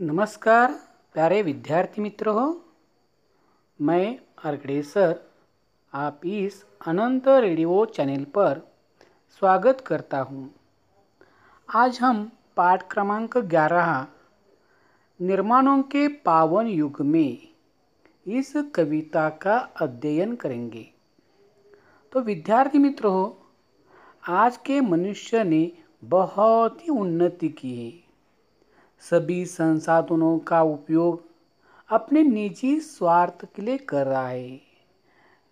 नमस्कार, प्यारे विद्यार्थी मित्र। मैं अर्गड़े सर आप इस अनंत रेडियो चैनल पर स्वागत करता हूँ। आज हम पाठ क्रमांक ग्यारह, निर्माणों के पावन युग में इस कविता का अध्ययन करेंगे। तो विद्यार्थी मित्र, आज के मनुष्य ने बहुत ही उन्नति की है। सभी संसाधनों का उपयोग अपने निजी स्वार्थ के लिए कर रहा है।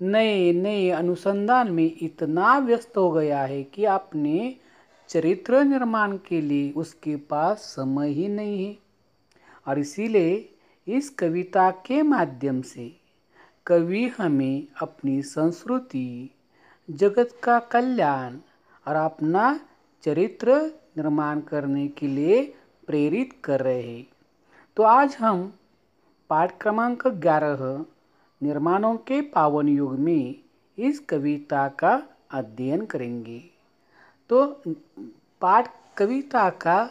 नए नए अनुसंधान में इतना व्यस्त हो गया है कि अपने चरित्र निर्माण के लिए उसके पास समय ही नहीं है। और इसीलिए इस कविता के माध्यम से कवि हमें अपनी संस्कृति, जगत का कल्याण और अपना चरित्र निर्माण करने के लिए प्रेरित कर रहे हैं। तो आज हम पाठ क्रमांक ग्यारह, निर्माणों के पावन युग में इस कविता का अध्ययन करेंगे। तो पाठ कविता का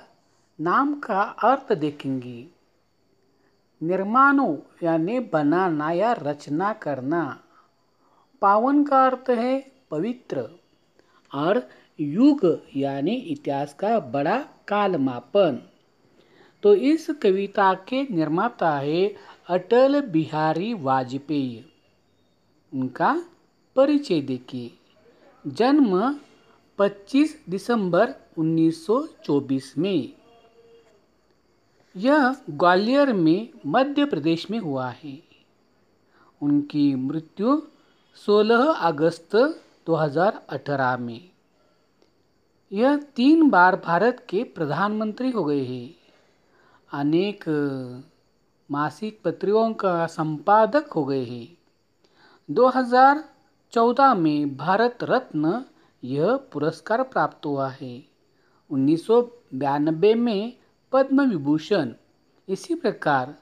नाम का अर्थ देखेंगे। निर्माणों यानी बनाना या रचना करना। पावन का अर्थ है पवित्र, और युग यानी इतिहास का बड़ा कालमापन। तो इस कविता के निर्माता है अटल बिहारी वाजपेयी। उनका परिचय देखिए। जन्म 25 दिसंबर 1924 में। यह ग्वालियर में मध्य प्रदेश में हुआ है। उनकी मृत्यु 16 अगस्त 2018 में। यह तीन बार भारत के प्रधानमंत्री हो गए हैं। अनेक मासिक पत्रिकाओं का संपादक हो गए हैं। 2014 में भारत रत्न यह पुरस्कार प्राप्त हुआ है। उन्नीस में पद्म विभूषण इसी प्रकार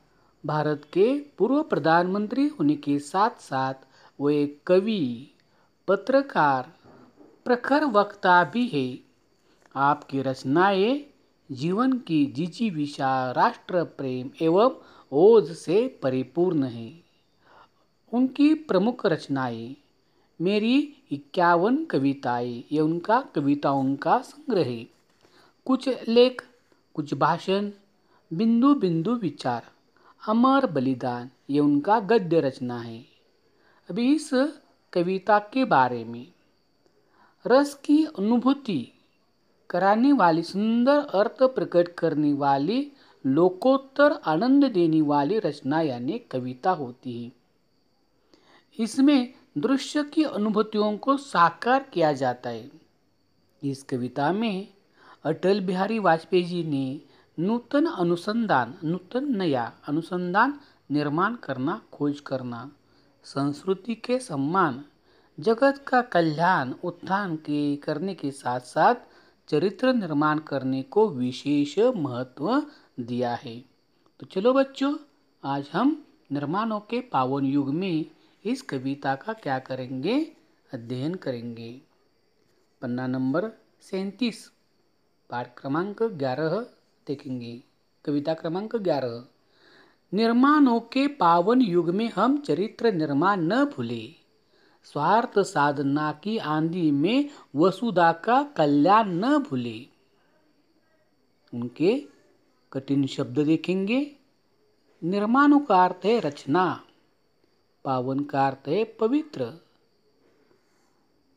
भारत के पूर्व प्रधानमंत्री होने के साथ साथ वो एक कवि, पत्रकार, प्रखर वक्ता भी है। आपकी रचनाएँ जीवन की जिजीविषा राष्ट्र प्रेम एवं ओज से परिपूर्ण है। उनकी प्रमुख रचनाएँ मेरी इक्यावन कविताएँ, ये उनका कविताओं का संग्रह है। कुछ लेख, कुछ भाषण बिंदु बिंदु विचार, अमर बलिदान, ये उनका गद्य रचना है। अभी इस कविता के बारे में। रस की अनुभूति कराने वाली, सुंदर अर्थ प्रकट करने वाली, लोकोत्तर आनंद देने वाली रचना यानी कविता होती है। इसमें दृश्य की अनुभूतियों को साकार किया जाता है। इस कविता में अटल बिहारी वाजपेयी जी ने नूतन अनुसंधान, नूतन नया अनुसंधान निर्माण करना, खोज करना, संस्कृति के सम्मान, जगत का कल्याण, उत्थान के करने के साथ साथ चरित्र निर्माण करने को विशेष महत्व दिया है। तो चलो बच्चों, आज हम निर्माणों के पावन युग में इस कविता का क्या करेंगे? अध्ययन करेंगे। पन्ना नंबर सैंतीस, पाठ क्रमांक ग्यारह देखेंगे। कविता क्रमांक ग्यारह। निर्माणों के पावन युग में हम चरित्र निर्माण न भूले। स्वार्थ साधना की आंधी में वसुधा का कल्याण न भूले। उनके कठिन शब्द देखेंगे। निर्माणों का अर्थ है रचना, पावन का अर्थ है पवित्र।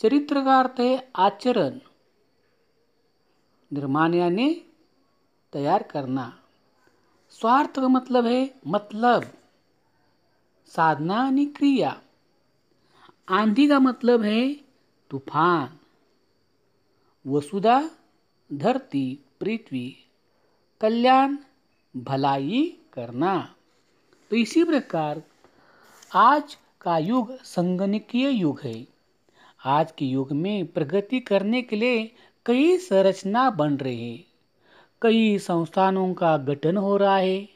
चरित्र का अर्थ है आचरण, निर्माण यानी तैयार करना। स्वार्थ का मतलब है मतलब साधना यानी क्रिया। आंधी का मतलब है तूफ़ान। वसुधा, धरती, पृथ्वी, कल्याण, भलाई करना। तो इसी प्रकार आज का युग संगणकीय युग है। आज के युग में प्रगति करने के लिए कई संरचना बन रही है। कई संस्थानों का गठन हो रहा है।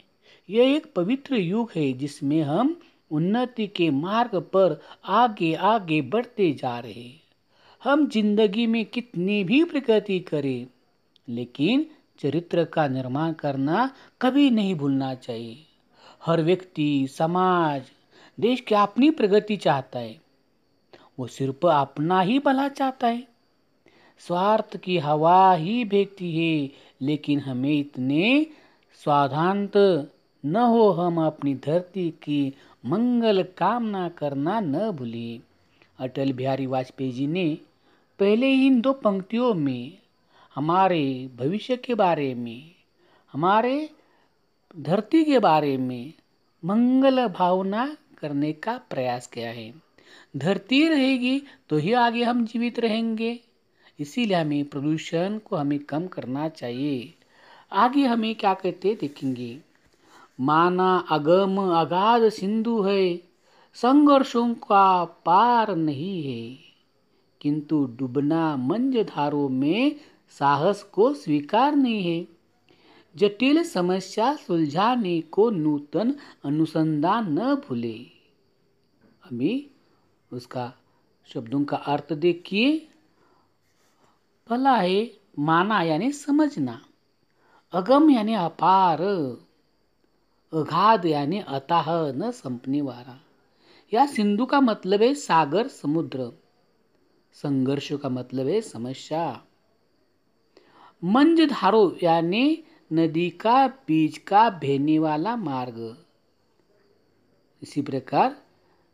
यह एक पवित्र युग है जिसमें हम उन्नति के मार्ग पर आगे आगे बढ़ते जा रहे। हम ज़िंदगी में कितनी भी प्रगति करें, लेकिन चरित्र का निर्माण करना कभी नहीं भूलना चाहिए। हर व्यक्ति, समाज, देश की अपनी प्रगति चाहता है। वो सिर्फ़ अपना ही भला चाहता है। स्वार्थ की हवा ही भेजती है, लेकिन हमें इतने स्वाधांत न हो हम अपनी धरती की मंगल कामना करना न भूलिए अटल बिहारी वाजपेयी जी ने पहले ही इन दो पंक्तियों में हमारे भविष्य के बारे में, हमारे धरती के बारे में मंगल भावना करने का प्रयास किया है। धरती रहेगी तो ही आगे हम जीवित रहेंगे। इसीलिए हमें प्रदूषण को हमें कम करना चाहिए। आगे हमें क्या कहते देखेंगे? माना अगम अगाध सिंधु है, संघर्षों का पार नहीं है। किंतु डूबना मंजधारों में साहस को स्वीकार नहीं है। जटिल समस्या सुलझाने को नूतन अनुसंधान न भूले। अभी उसका शब्दों का अर्थ देखिए। भला है माना यानी समझना। अगम यानी अपार। अघाध यानी अताह न संपने वाला या सिंधु का मतलब है सागर समुद्र. संघर्ष का मतलब है समस्या. मंज धारो यानी नदी का बीज का बहने वाला मार्ग. इसी प्रकार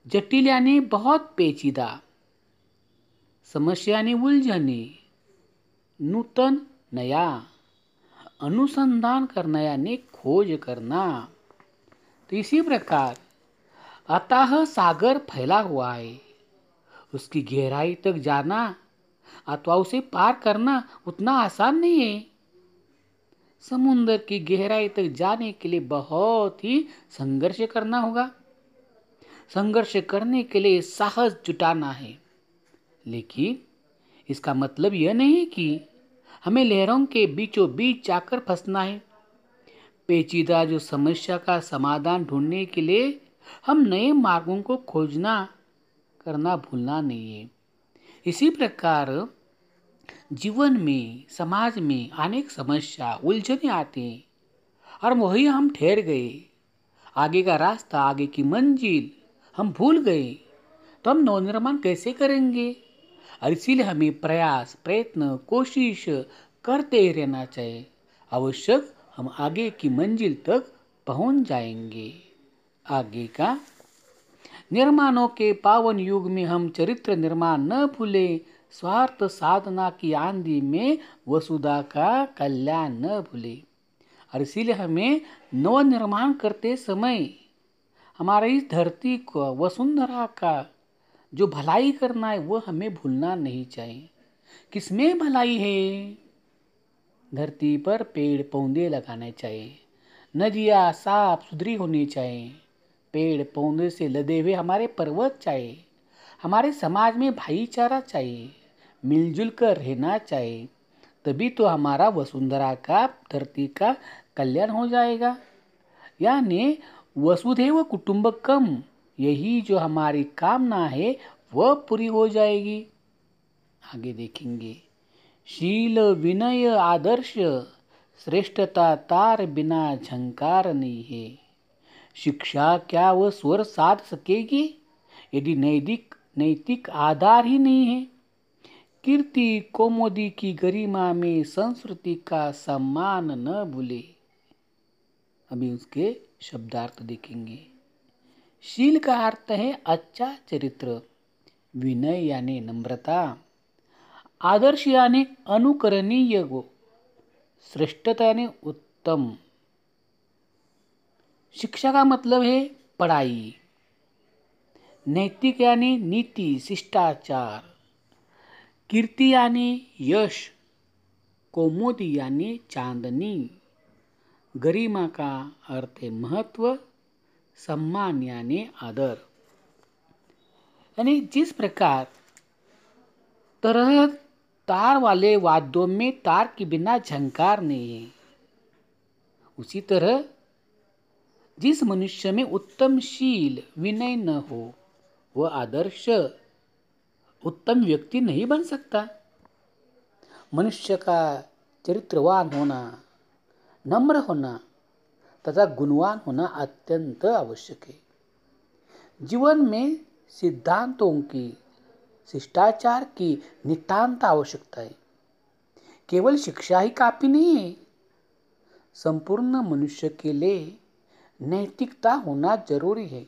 जटिल यानी बहुत पेचीदा. समस्या यानी उलझने. नूतन नया. अनुसंधान करना यानी खोज करना. तो इसी प्रकार अतः सागर फैला हुआ है। उसकी गहराई तक जाना अथवा उसे पार करना उतना आसान नहीं है। समुद्र की गहराई तक जाने के लिए बहुत ही संघर्ष करना होगा। संघर्ष करने के लिए साहस जुटाना है। लेकिन इसका मतलब यह नहीं कि हमें लहरों के बीचों बीच जाकर फंसना है। पेचीदा जो समस्या का समाधान ढूँढने के लिए हम नए मार्गों को खोजना करना भूलना नहीं है। इसी प्रकार जीवन में, समाज में अनेक समस्या, उलझने आते हैं और वही हम ठहर गए। आगे का रास्ता, आगे की मंजिल हम भूल गए। तो हम नवनिर्माण कैसे करेंगे? और इसीलिए हमें प्रयास, प्रयत्न, कोशिश करते ही रहना चाहिए। आवश्यक हम आगे की मंजिल तक पहुँच जाएँगे। आगे का, निर्माणों के पावन युग में हम चरित्र निर्माण न भूले, स्वार्थ साधना की आंधी में वसुधा का कल्याण न भूले। और इसीलिए हमें नव निर्माण करते समय हमारे इस धरती को, वसुंधरा का जो भलाई करना है, वो हमें भूलना नहीं चाहिए। किसमें भलाई है? धरती पर पेड़ पौधे लगाने चाहिए। नदियाँ साफ़ सुथरी होनी चाहिए। पेड़ पौधे से लदे हुए हमारे पर्वत चाहिए। हमारे समाज में भाईचारा चाहिए। मिलजुल कर रहना चाहिए। तभी तो हमारा वसुंधरा का, धरती का कल्याण हो जाएगा। यानी वसुधैव कुटुंबकम, यही जो हमारी कामना है, वह पूरी हो जाएगी। आगे देखेंगे। शील विनय आदर्श, श्रेष्ठता तार बिना झंकार नहीं। है शिक्षा क्या वह स्वर साध सकेगी? यदि नैतिक नैतिक आधार ही नहीं है। कीर्ति कोमोदी की गरिमा में संस्कृति का सम्मान न भूले। अभी उसके शब्दार्थ देखेंगे। शील का अर्थ है अच्छा चरित्र। विनय यानी नम्रता। आदर्श अनुकरणीय गो श्रेष्ठताने उत्तम. शिक्षा का मतलब है पढ़ाई. नैतिक यानी नीति शिष्टाचार. कीर्ति यानी यश कौमुदी यानी चांदनी. गरिमा का अर्थ है महत्त्व सम्मान यानी आदर. यानी जिस प्रकार तरह तार वाले वाद्यों में तार के बिना झंकार नहीं है। उसी तरह, जिस मनुष्य में उत्तम शील विनय न हो, वह आदर्श, उत्तम व्यक्ति नहीं बन सकता। मनुष्य का चरित्रवान होना, नम्र होना तथा गुणवान होना अत्यंत आवश्यक है। जीवन में सिद्धांतों की शिष्टाचार की नितांत आवश्यकता है। केवल शिक्षा ही काफ़ी नहीं है। संपूर्ण मनुष्य के लिए नैतिकता होना ज़रूरी है।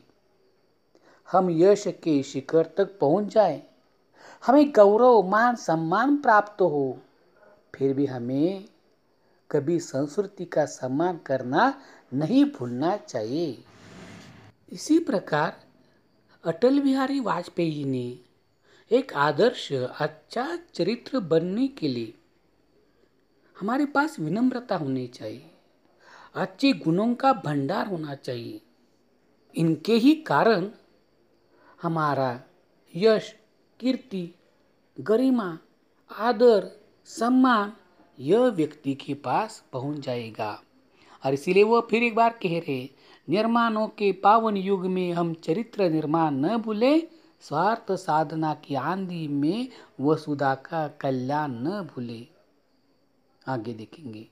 हम यश के शिखर तक पहुँच जाए। हमें गौरव, मान, सम्मान प्राप्त हो। फिर भी हमें कभी संस्कृति का सम्मान करना नहीं भूलना चाहिए। इसी प्रकार अटल बिहारी वाजपेयी ने एक आदर्श अच्छा चरित्र बनने के लिए हमारे पास विनम्रता होनी चाहिए। अच्छे गुणों का भंडार होना चाहिए। इनके ही कारण हमारा यश, कीर्ति, गरिमा, आदर, सम्मान यह व्यक्ति के पास पहुँच जाएगा। और इसीलिए वह फिर एक बार कह रहे, निर्माणों के पावन युग में हम चरित्र निर्माण न भूले स्वार्थ साधना की आंधी में वसुधा का कल्याण न भूले। आगे देखेंगे।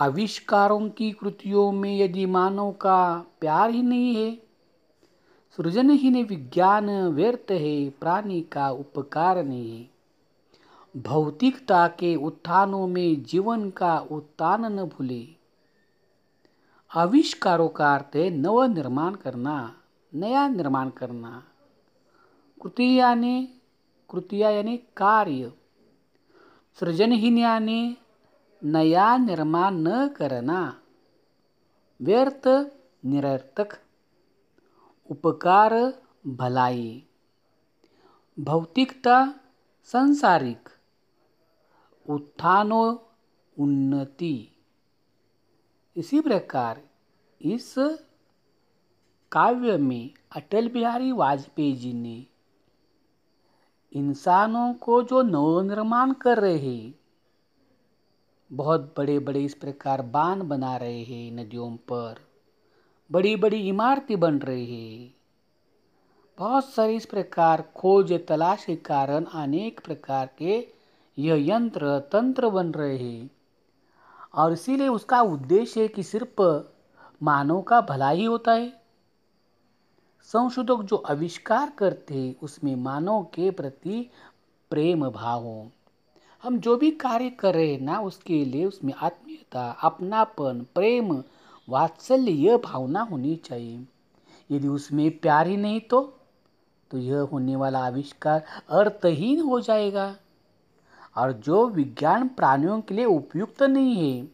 आविष्कारों की कृतियों में यदि मानव का प्यार ही नहीं है, सृजन ही विज्ञान व्यर्थ है, प्राणी का उपकार नहीं है। भौतिकता के उत्थानों में जीवन का उत्थान न भूले। आविष्कारों का अर्थ है नव निर्माण करना, नया निर्माण करना। कृति यानी कृतिया यानी कार्य। सृजनहीन यानी नया निर्माण न करना। व्यर्थ निरर्थक। उपकार भलाई। भौतिकता संसारिक। उत्थानो उन्नति। इसी प्रकार इस काव्य में अटल बिहारी वाजपेयी जी ने इंसानों को जो नवनिर्माण कर रहे हैं, बहुत बड़े बड़े इस प्रकार बाँध बना रहे हैं नदियों पर बड़ी बड़ी इमारतें बन रही है। बहुत सारे इस प्रकार खोज तलाश के कारण अनेक प्रकार के यह यंत्र, तंत्र बन रहे हैं। और इसीलिए उसका उद्देश्य है कि सिर्फ़ मानव का भला ही होता है। संशोधक जो आविष्कार करते हैं, उसमें मानव के प्रति प्रेम भाव हो। हम जो भी कार्य कर रहे हैं ना, उसके लिए उसमें आत्मीयता, अपनापन, प्रेम, वात्सल्य, यह भावना होनी चाहिए। यदि उसमें प्यार ही नहीं तो तो यह होने वाला आविष्कार अर्थहीन हो जाएगा। और जो विज्ञान प्राणियों के लिए उपयुक्त नहीं है,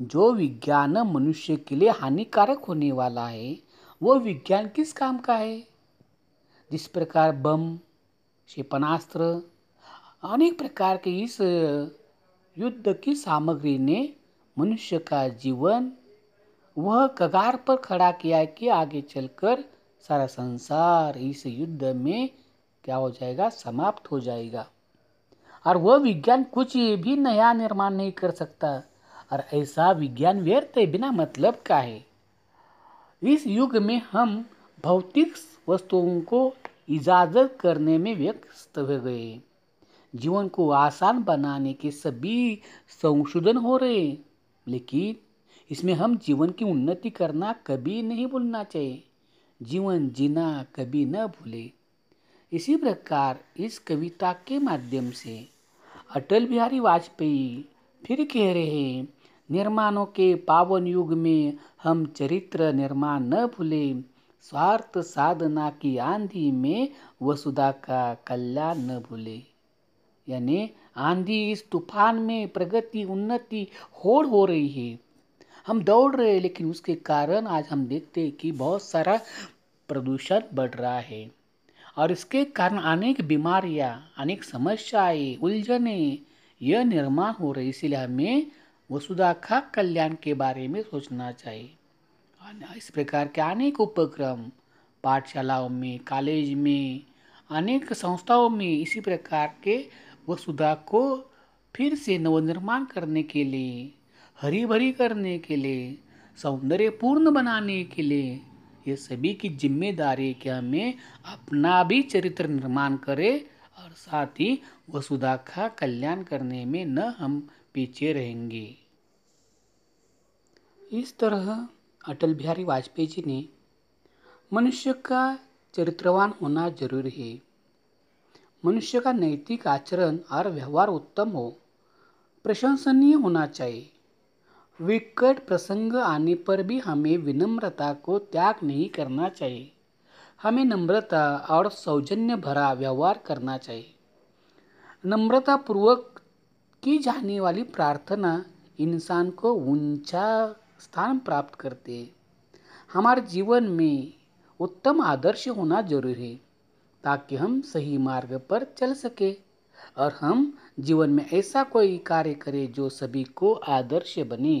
जो विज्ञान मनुष्य के लिए हानिकारक होने वाला है वो विज्ञान किस काम का है? जिस प्रकार बम क्षेपणास्त्र अनेक प्रकार के इस युद्ध की सामग्री ने मनुष्य का जीवन वह कगार पर खड़ा किया कि आगे चलकर सारा संसार इस युद्ध में क्या हो जाएगा? समाप्त हो जाएगा। और वह विज्ञान कुछ भी नया निर्माण नहीं कर सकता। और ऐसा विज्ञान व्यर्थ है बिना मतलब का है। इस युग में हम भौतिक वस्तुओं को इजाज़त करने में व्यस्त हो गए। जीवन को आसान बनाने के सभी संशोधन हो रहे लेकिन इसमें हम जीवन की उन्नति करना कभी नहीं भूलना चाहिए। जीवन जीना कभी न भूले। इसी प्रकार इस कविता के माध्यम से अटल बिहारी वाजपेयी फिर कह रहे हैं निर्माणों के पावन युग में हम चरित्र निर्माण न भूले, स्वार्थ साधना की आंधी में वसुधा का कल्याण न भूले। यानी आंधी इस तूफ़ान में प्रगति, उन्नति, होड़ हो रही है। हम दौड़ रहे हैं, लेकिन उसके कारण आज हम देखते हैं कि बहुत सारा प्रदूषण बढ़ रहा है। और इसके कारण अनेक बीमारियाँ, अनेक समस्याएँ, उलझने, यह निर्माण हो रही इसलिए हमें वसुधा का कल्याण के बारे में सोचना चाहिए। इस प्रकार के अनेक उपक्रम, पाठशालाओं में, कॉलेज में, अनेक संस्थाओं में इसी प्रकार के वसुधा को फिर से नवनिर्माण करने के लिए हरी भरी करने के लिए, सौंदर्यपूर्ण बनाने के लिए, ये सभी की ज़िम्मेदारी कि हमें अपना भी चरित्र निर्माण करें और साथ ही वसुधा का कल्याण करने में न हम पीछे रहेंगे। इस तरह अटल बिहारी वाजपेयी जी ने मनुष्य का चरित्रवान होना ज़रूरी है। मनुष्य का नैतिक आचरण और व्यवहार उत्तम हो, प्रशंसनीय होना चाहिए। विकट प्रसंग आने पर भी हमें विनम्रता को त्याग नहीं करना चाहिए। हमें नम्रता और सौजन्य भरा व्यवहार करना चाहिए। नम्रता पूर्वक की जाने वाली प्रार्थना इंसान को ऊँचा स्थान प्राप्त करते। हमारे जीवन में उत्तम आदर्श होना ज़रूरी है, ताकि हम सही मार्ग पर चल सके और हम जीवन में ऐसा कोई कार्य करें जो सभी को आदर्श बने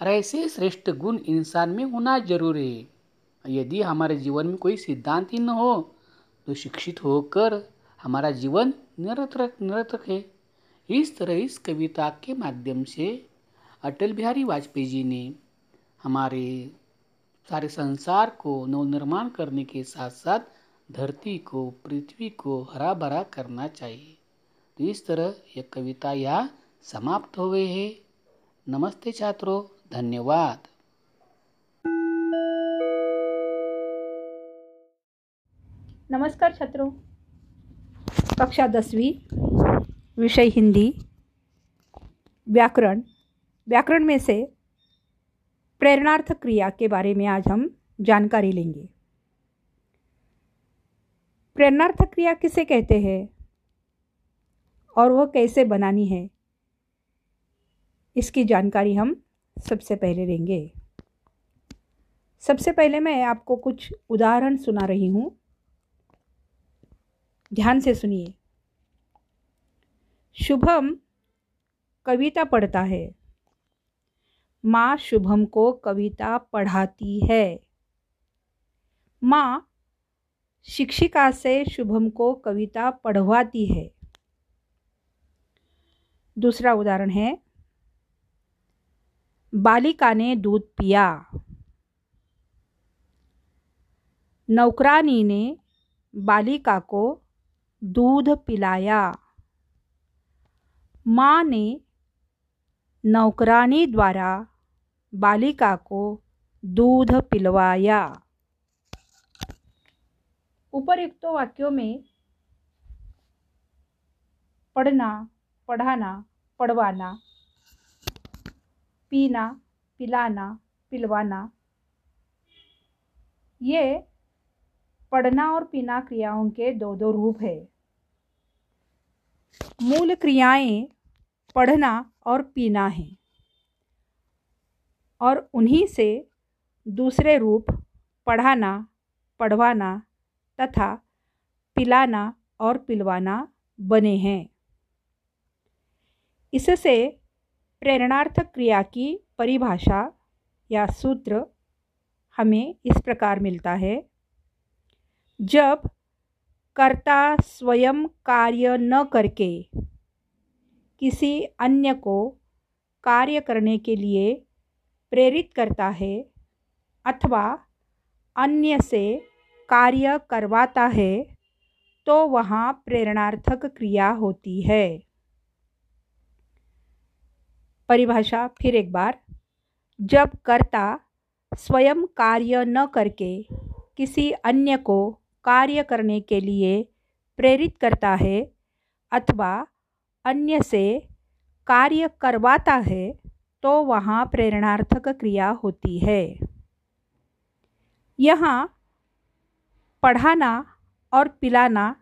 और ऐसे श्रेष्ठ गुण इंसान में होना ज़रूरी है। यदि हमारे जीवन में कोई सिद्धांत ही न हो तो शिक्षित होकर हमारा जीवन निरर्थक निरर्थक है। इस तरह इस कविता के माध्यम से अटल बिहारी वाजपेयी जी ने हमारे सारे संसार को नवनिर्माण करने के साथ साथ धरती को, पृथ्वी को हरा भरा करना चाहिए। तो इस तरह यह कविता यहाँ समाप्त हो गई है। नमस्ते छात्रों, धन्यवाद। नमस्कार छात्रों। कक्षा दसवीं, विषय हिंदी, व्याकरण। व्याकरण में से प्रेरणार्थ क्रिया के बारे में आज हम जानकारी लेंगे। प्रेरणार्थ क्रिया किसे कहते हैं और वह कैसे बनानी है, इसकी जानकारी हम सबसे पहले लेंगे। सबसे पहले मैं आपको कुछ उदाहरण सुना रही हूँ। ध्यान से सुनिए। शुभम कविता पढ़ता है। माँ शुभम को कविता पढ़ाती है। माँ शिक्षिका से शुभम को कविता पढ़वाती है। दूसरा उदाहरण है, बालिका ने दूध पिया। नौकरानी ने बालिका को दूध पिलाया। माँ ने नौकरानी द्वारा बालिका को दूध पिलवाया। उपरयुक्त वाक्यों में पढ़ना, पढ़ाना, पढ़वाना, पीना, पिलाना, पिलवाना, ये पढ़ना और पीना क्रियाओं के दो दो रूप है। मूल क्रियाएँ पढ़ना और पीना है। और उन्हीं से दूसरे रूप पढ़ाना, पढ़वाना तथा पिलाना और पिलवाना बने हैं। इससे प्रेरणार्थक क्रिया की परिभाषा या सूत्र हमें इस प्रकार मिलता है। जब कर्ता स्वयं कार्य न करके किसी अन्य को कार्य करने के लिए प्रेरित करता है अथवा अन्य से कार्य करवाता है तो वहाँ प्रेरणार्थक क्रिया होती है। परिभाषा फिर एक बार। जब कर्ता स्वयं कार्य न करके किसी अन्य को कार्य करने के लिए प्रेरित करता है अथवा अन्य से कार्य करवाता है तो वहाँ प्रेरणार्थक क्रिया होती है। यहाँ पढ़ाना और पिलाना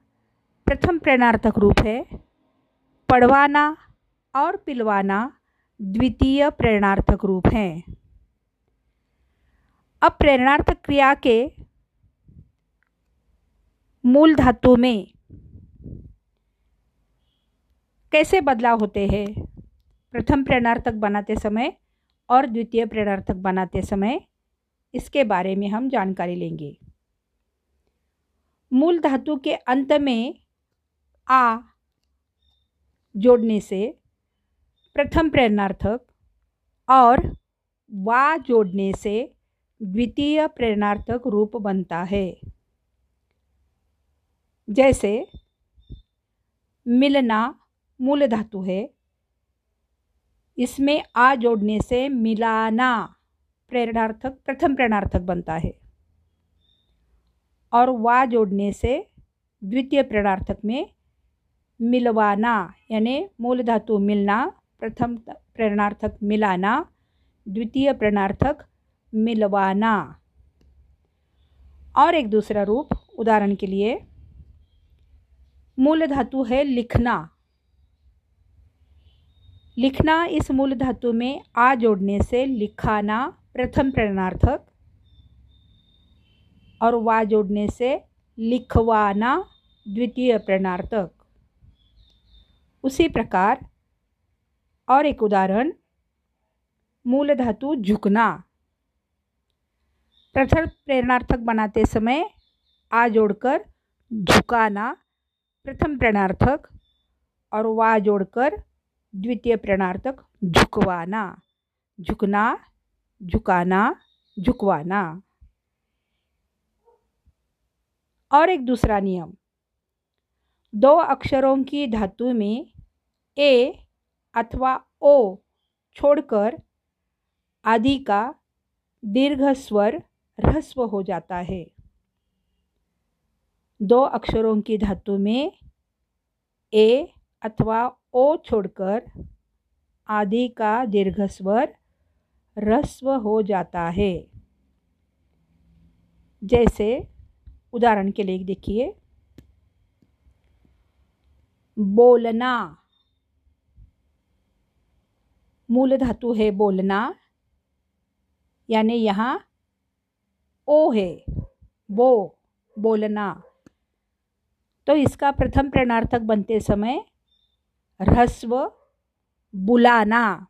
प्रथम प्रेरणार्थक रूप है। पढ़वाना और पिलवाना द्वितीय प्रेरणार्थक रूप हैं। अब प्रेरणार्थक क्रिया के मूल धातु में कैसे बदलाव होते हैं? प्रथम प्रेरणार्थक बनाते समय और द्वितीय प्रेरणार्थक बनाते समय इसके बारे में हम जानकारी लेंगे। मूल धातु के अंत में आ जोड़ने से प्रथम प्रेरणार्थक और वा जोड़ने से द्वितीय प्रेरणार्थक रूप बनता है। जैसे मिलना मूल धातु है इसमें आ जोड़ने से मिलाना प्रेरणार्थक, प्रथम प्रेरणार्थक बनता है। और वा जोड़ने से द्वितीय प्रेरणार्थक में मिलवाना, यानी मूल धातु मिलना, प्रथम प्रेरणार्थक मिलाना, द्वितीय प्रेरणार्थक मिलवाना। और एक दूसरा रूप उदाहरण के लिए, मूल धातु है लिखना। लिखना इस मूल धातु में आ जोड़ने से लिखाना प्रथम प्रेरणार्थक और वा जोड़ने से लिखवाना द्वितीय प्रेरणार्थक। उसी प्रकार और एक उदाहरण, मूल धातु झुकना। प्रथम प्रेरणार्थक बनाते समय आ जोड़कर झुकाना प्रथम प्रेरणार्थक और वा जोड़कर द्वितीय प्रणार्थक झुकवाना, झुकना, झुकाना, झुकवाना। और एक दूसरा नियम। दो अक्षरों की धातु में ए अथवा ओ छोड़कर आदि का दीर्घ स्वर ह्रस्व हो जाता है। दो अक्षरों की धातु में ए अथवा ओ छोड़कर आदि का दीर्घ स्वर रस्व हो जाता है। जैसे उदाहरण के लिए देखिए। बोलना। मूल धातु है बोलना। यानी यहाँ ओ है वो बोलना। तो इसका प्रथम प्रेरणार्थक बनते समय ह्रस्व बुलाना।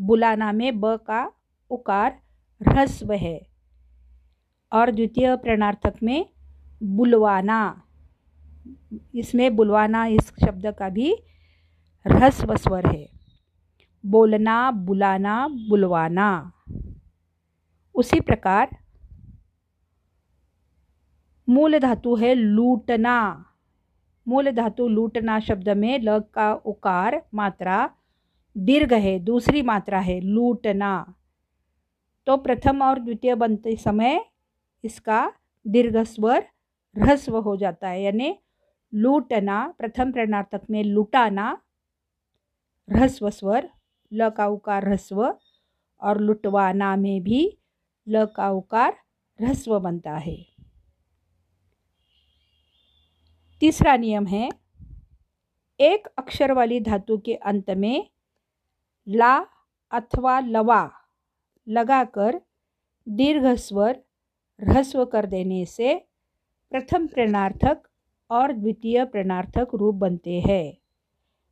बुलाना में ब का उकार ह्रस्व है। और द्वितीय प्रणार्थक में बुलवाना। इसमें बुलवाना इस शब्द का भी ह्रस्व स्वर है। बोलना, बुलाना, बुलवाना। उसी प्रकार मूल धातु है लूटना। मूल धातु लूटना शब्द में ल का उकार मात्रा दीर्घ है, दूसरी मात्रा है लूटना। तो प्रथम और द्वितीय बनते समय इसका दीर्घ स्वर ह्रस्व हो जाता है, यानी लूटना, प्रथम प्रणार्थक में लुटाना ह्रस्व स्वर, ल का उकार ह्रस्व और लुटवाना में भी ल का उकार ह्रस्व बनता है। तीसरा नियम है, एक अक्षर वाली धातु के अंत में ला अथवा लवा लगाकर दीर्घ स्वर, ह्रस्व कर देने से प्रथम प्रेरणार्थक और द्वितीय प्रेरणार्थक रूप बनते हैं।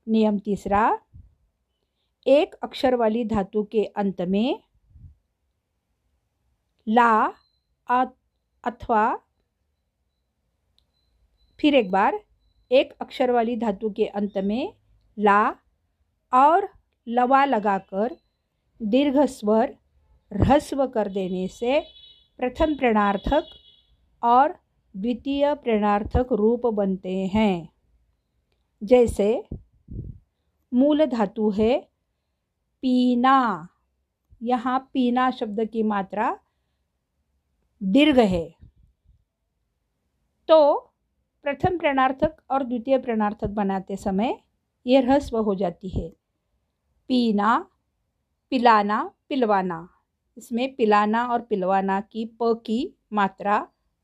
नियम तीसरा, एक अक्षर वाली धातु के अंत में ला अथवा फिर एक बार एक अक्षर वाली धातु के अंत में ला और लवा लगाकर दीर्घ स्वर ह्रस्व कर देने से प्रथम प्रेरणार्थक और द्वितीय प्रेरणार्थक रूप बनते हैं। जैसे मूल धातु है पीना। यहाँ पीना शब्द की मात्रा दीर्घ है। तो प्रथम प्रणार्थक और द्वितीय प्रणार्थक बनाते समय ये ह्रस्व हो जाती है। पीना, पिलाना, पिलवाना। इसमें पिलाना और पिलवाना की प की मात्रा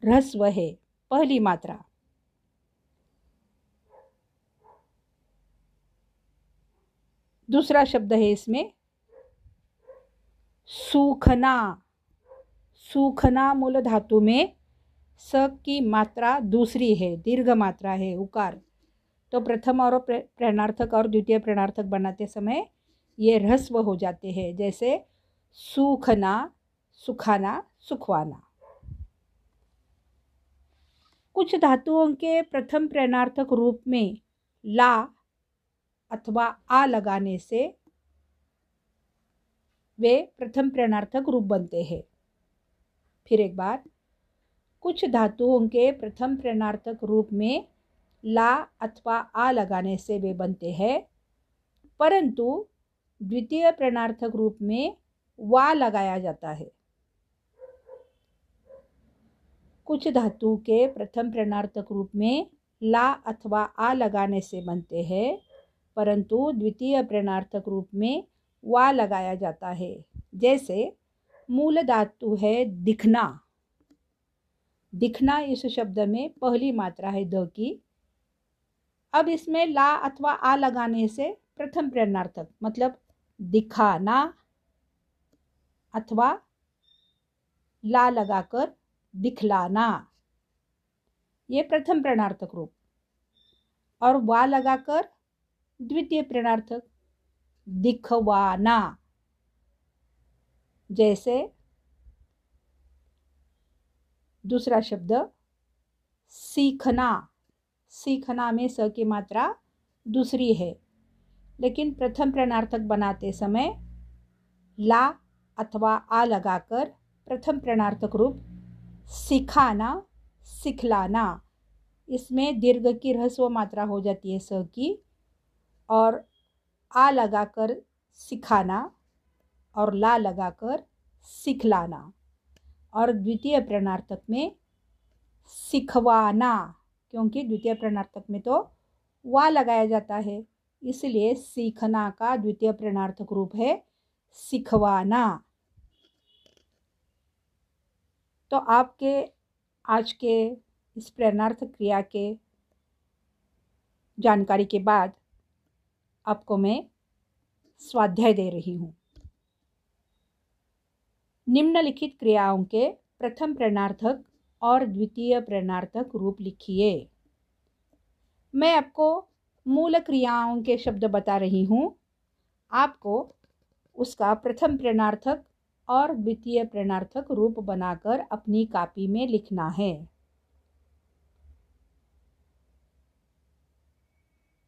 ह्रस्व है, पहली मात्रा। दूसरा शब्द है इसमें सूखना। सूखना मूल धातु में स की मात्रा दूसरी है, दीर्घ मात्रा है, उकार. तो प्रथम और प्रेरणार्थक और द्वितीय प्रेरणार्थक बनाते समय ये ह्रस्व हो जाते हैं, जैसे सूखना, सुखाना, सुखवाना. कुछ धातुओं के प्रथम प्रेरणार्थक रूप में ला अथवा आ लगाने से वे प्रथम प्रेरणार्थक रूप बनते हैं. फिर एक बार कुछ धातुओं के प्रथम प्रेरणार्थक रूप में ला अथवा आ लगाने से वे बनते हैं। परंतु द्वितीय प्रेरणार्थक रूप में वा लगाया जाता है। कुछ धातु के प्रथम प्रेरणार्थक रूप में ला अथवा आ लगाने से बनते हैं, परंतु द्वितीय प्रेरणार्थक रूप में वा लगाया जाता है। जैसे, मूल धातु है दिखना। दिखना इस शब्द में पहली मात्रा है द की। अब इसमें ला अथवा आ लगाने से प्रथम प्रेरणार्थक मतलब दिखाना अथवा ला लगाकर दिखलाना। ये प्रथम प्रेरणार्थक रूप। और वा लगाकर द्वितीय प्रेरणार्थक, दिखवाना। जैसे दूसरा शब्द सीखना। सीखना में स की मात्रा दूसरी है। लेकिन प्रथम प्रणार्थक बनाते समय ला अथवा आ लगाकर प्रथम प्रणार्थक रूप सिखाना, सिखलाना। इसमें दीर्घ की ह्रस्व मात्रा हो जाती है स की और आ लगाकर सिखाना और ला लगाकर सिखलाना। और द्वितीय प्रणार्थक में सिखवाना, क्योंकि द्वितीय प्रणार्थक में तो वा लगाया जाता है, इसलिए सीखना का द्वितीय प्रणार्थक रूप है सिखवाना। तो आपके, आज के इस प्रेरणार्थ क्रिया के जानकारी के बाद आपको मैं स्वाध्याय दे रही हूँ। निम्नलिखित क्रियाओं के प्रथम प्रणार्थक और द्वितीय प्रणार्थक रूप लिखिए। मैं आपको मूल क्रियाओं के शब्द बता रही हूँ। आपको उसका प्रथम प्रणार्थक और द्वितीय प्रणार्थक रूप बनाकर अपनी कापी में लिखना है।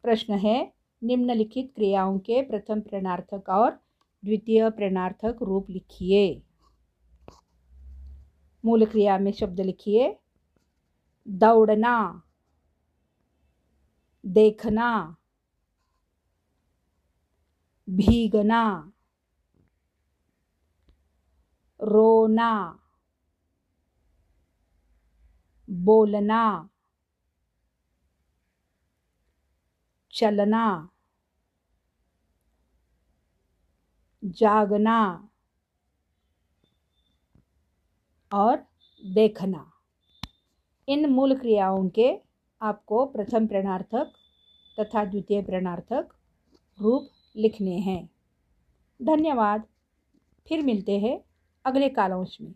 प्रश्न है, निम्नलिखित क्रियाओं के प्रथम प्रणार्थक और द्वितीय प्रणार्थक रूप लिखिए। मूल क्रिया में शब्द लिखिए। दौड़ना देखना भीगना रोना बोलना चलना जागना। और देखना। इन मूल क्रियाओं के आपको प्रथम प्रणार्थक तथा द्वितीय प्रणार्थक रूप लिखने हैं। धन्यवाद। फिर मिलते हैं अगले कालांश में।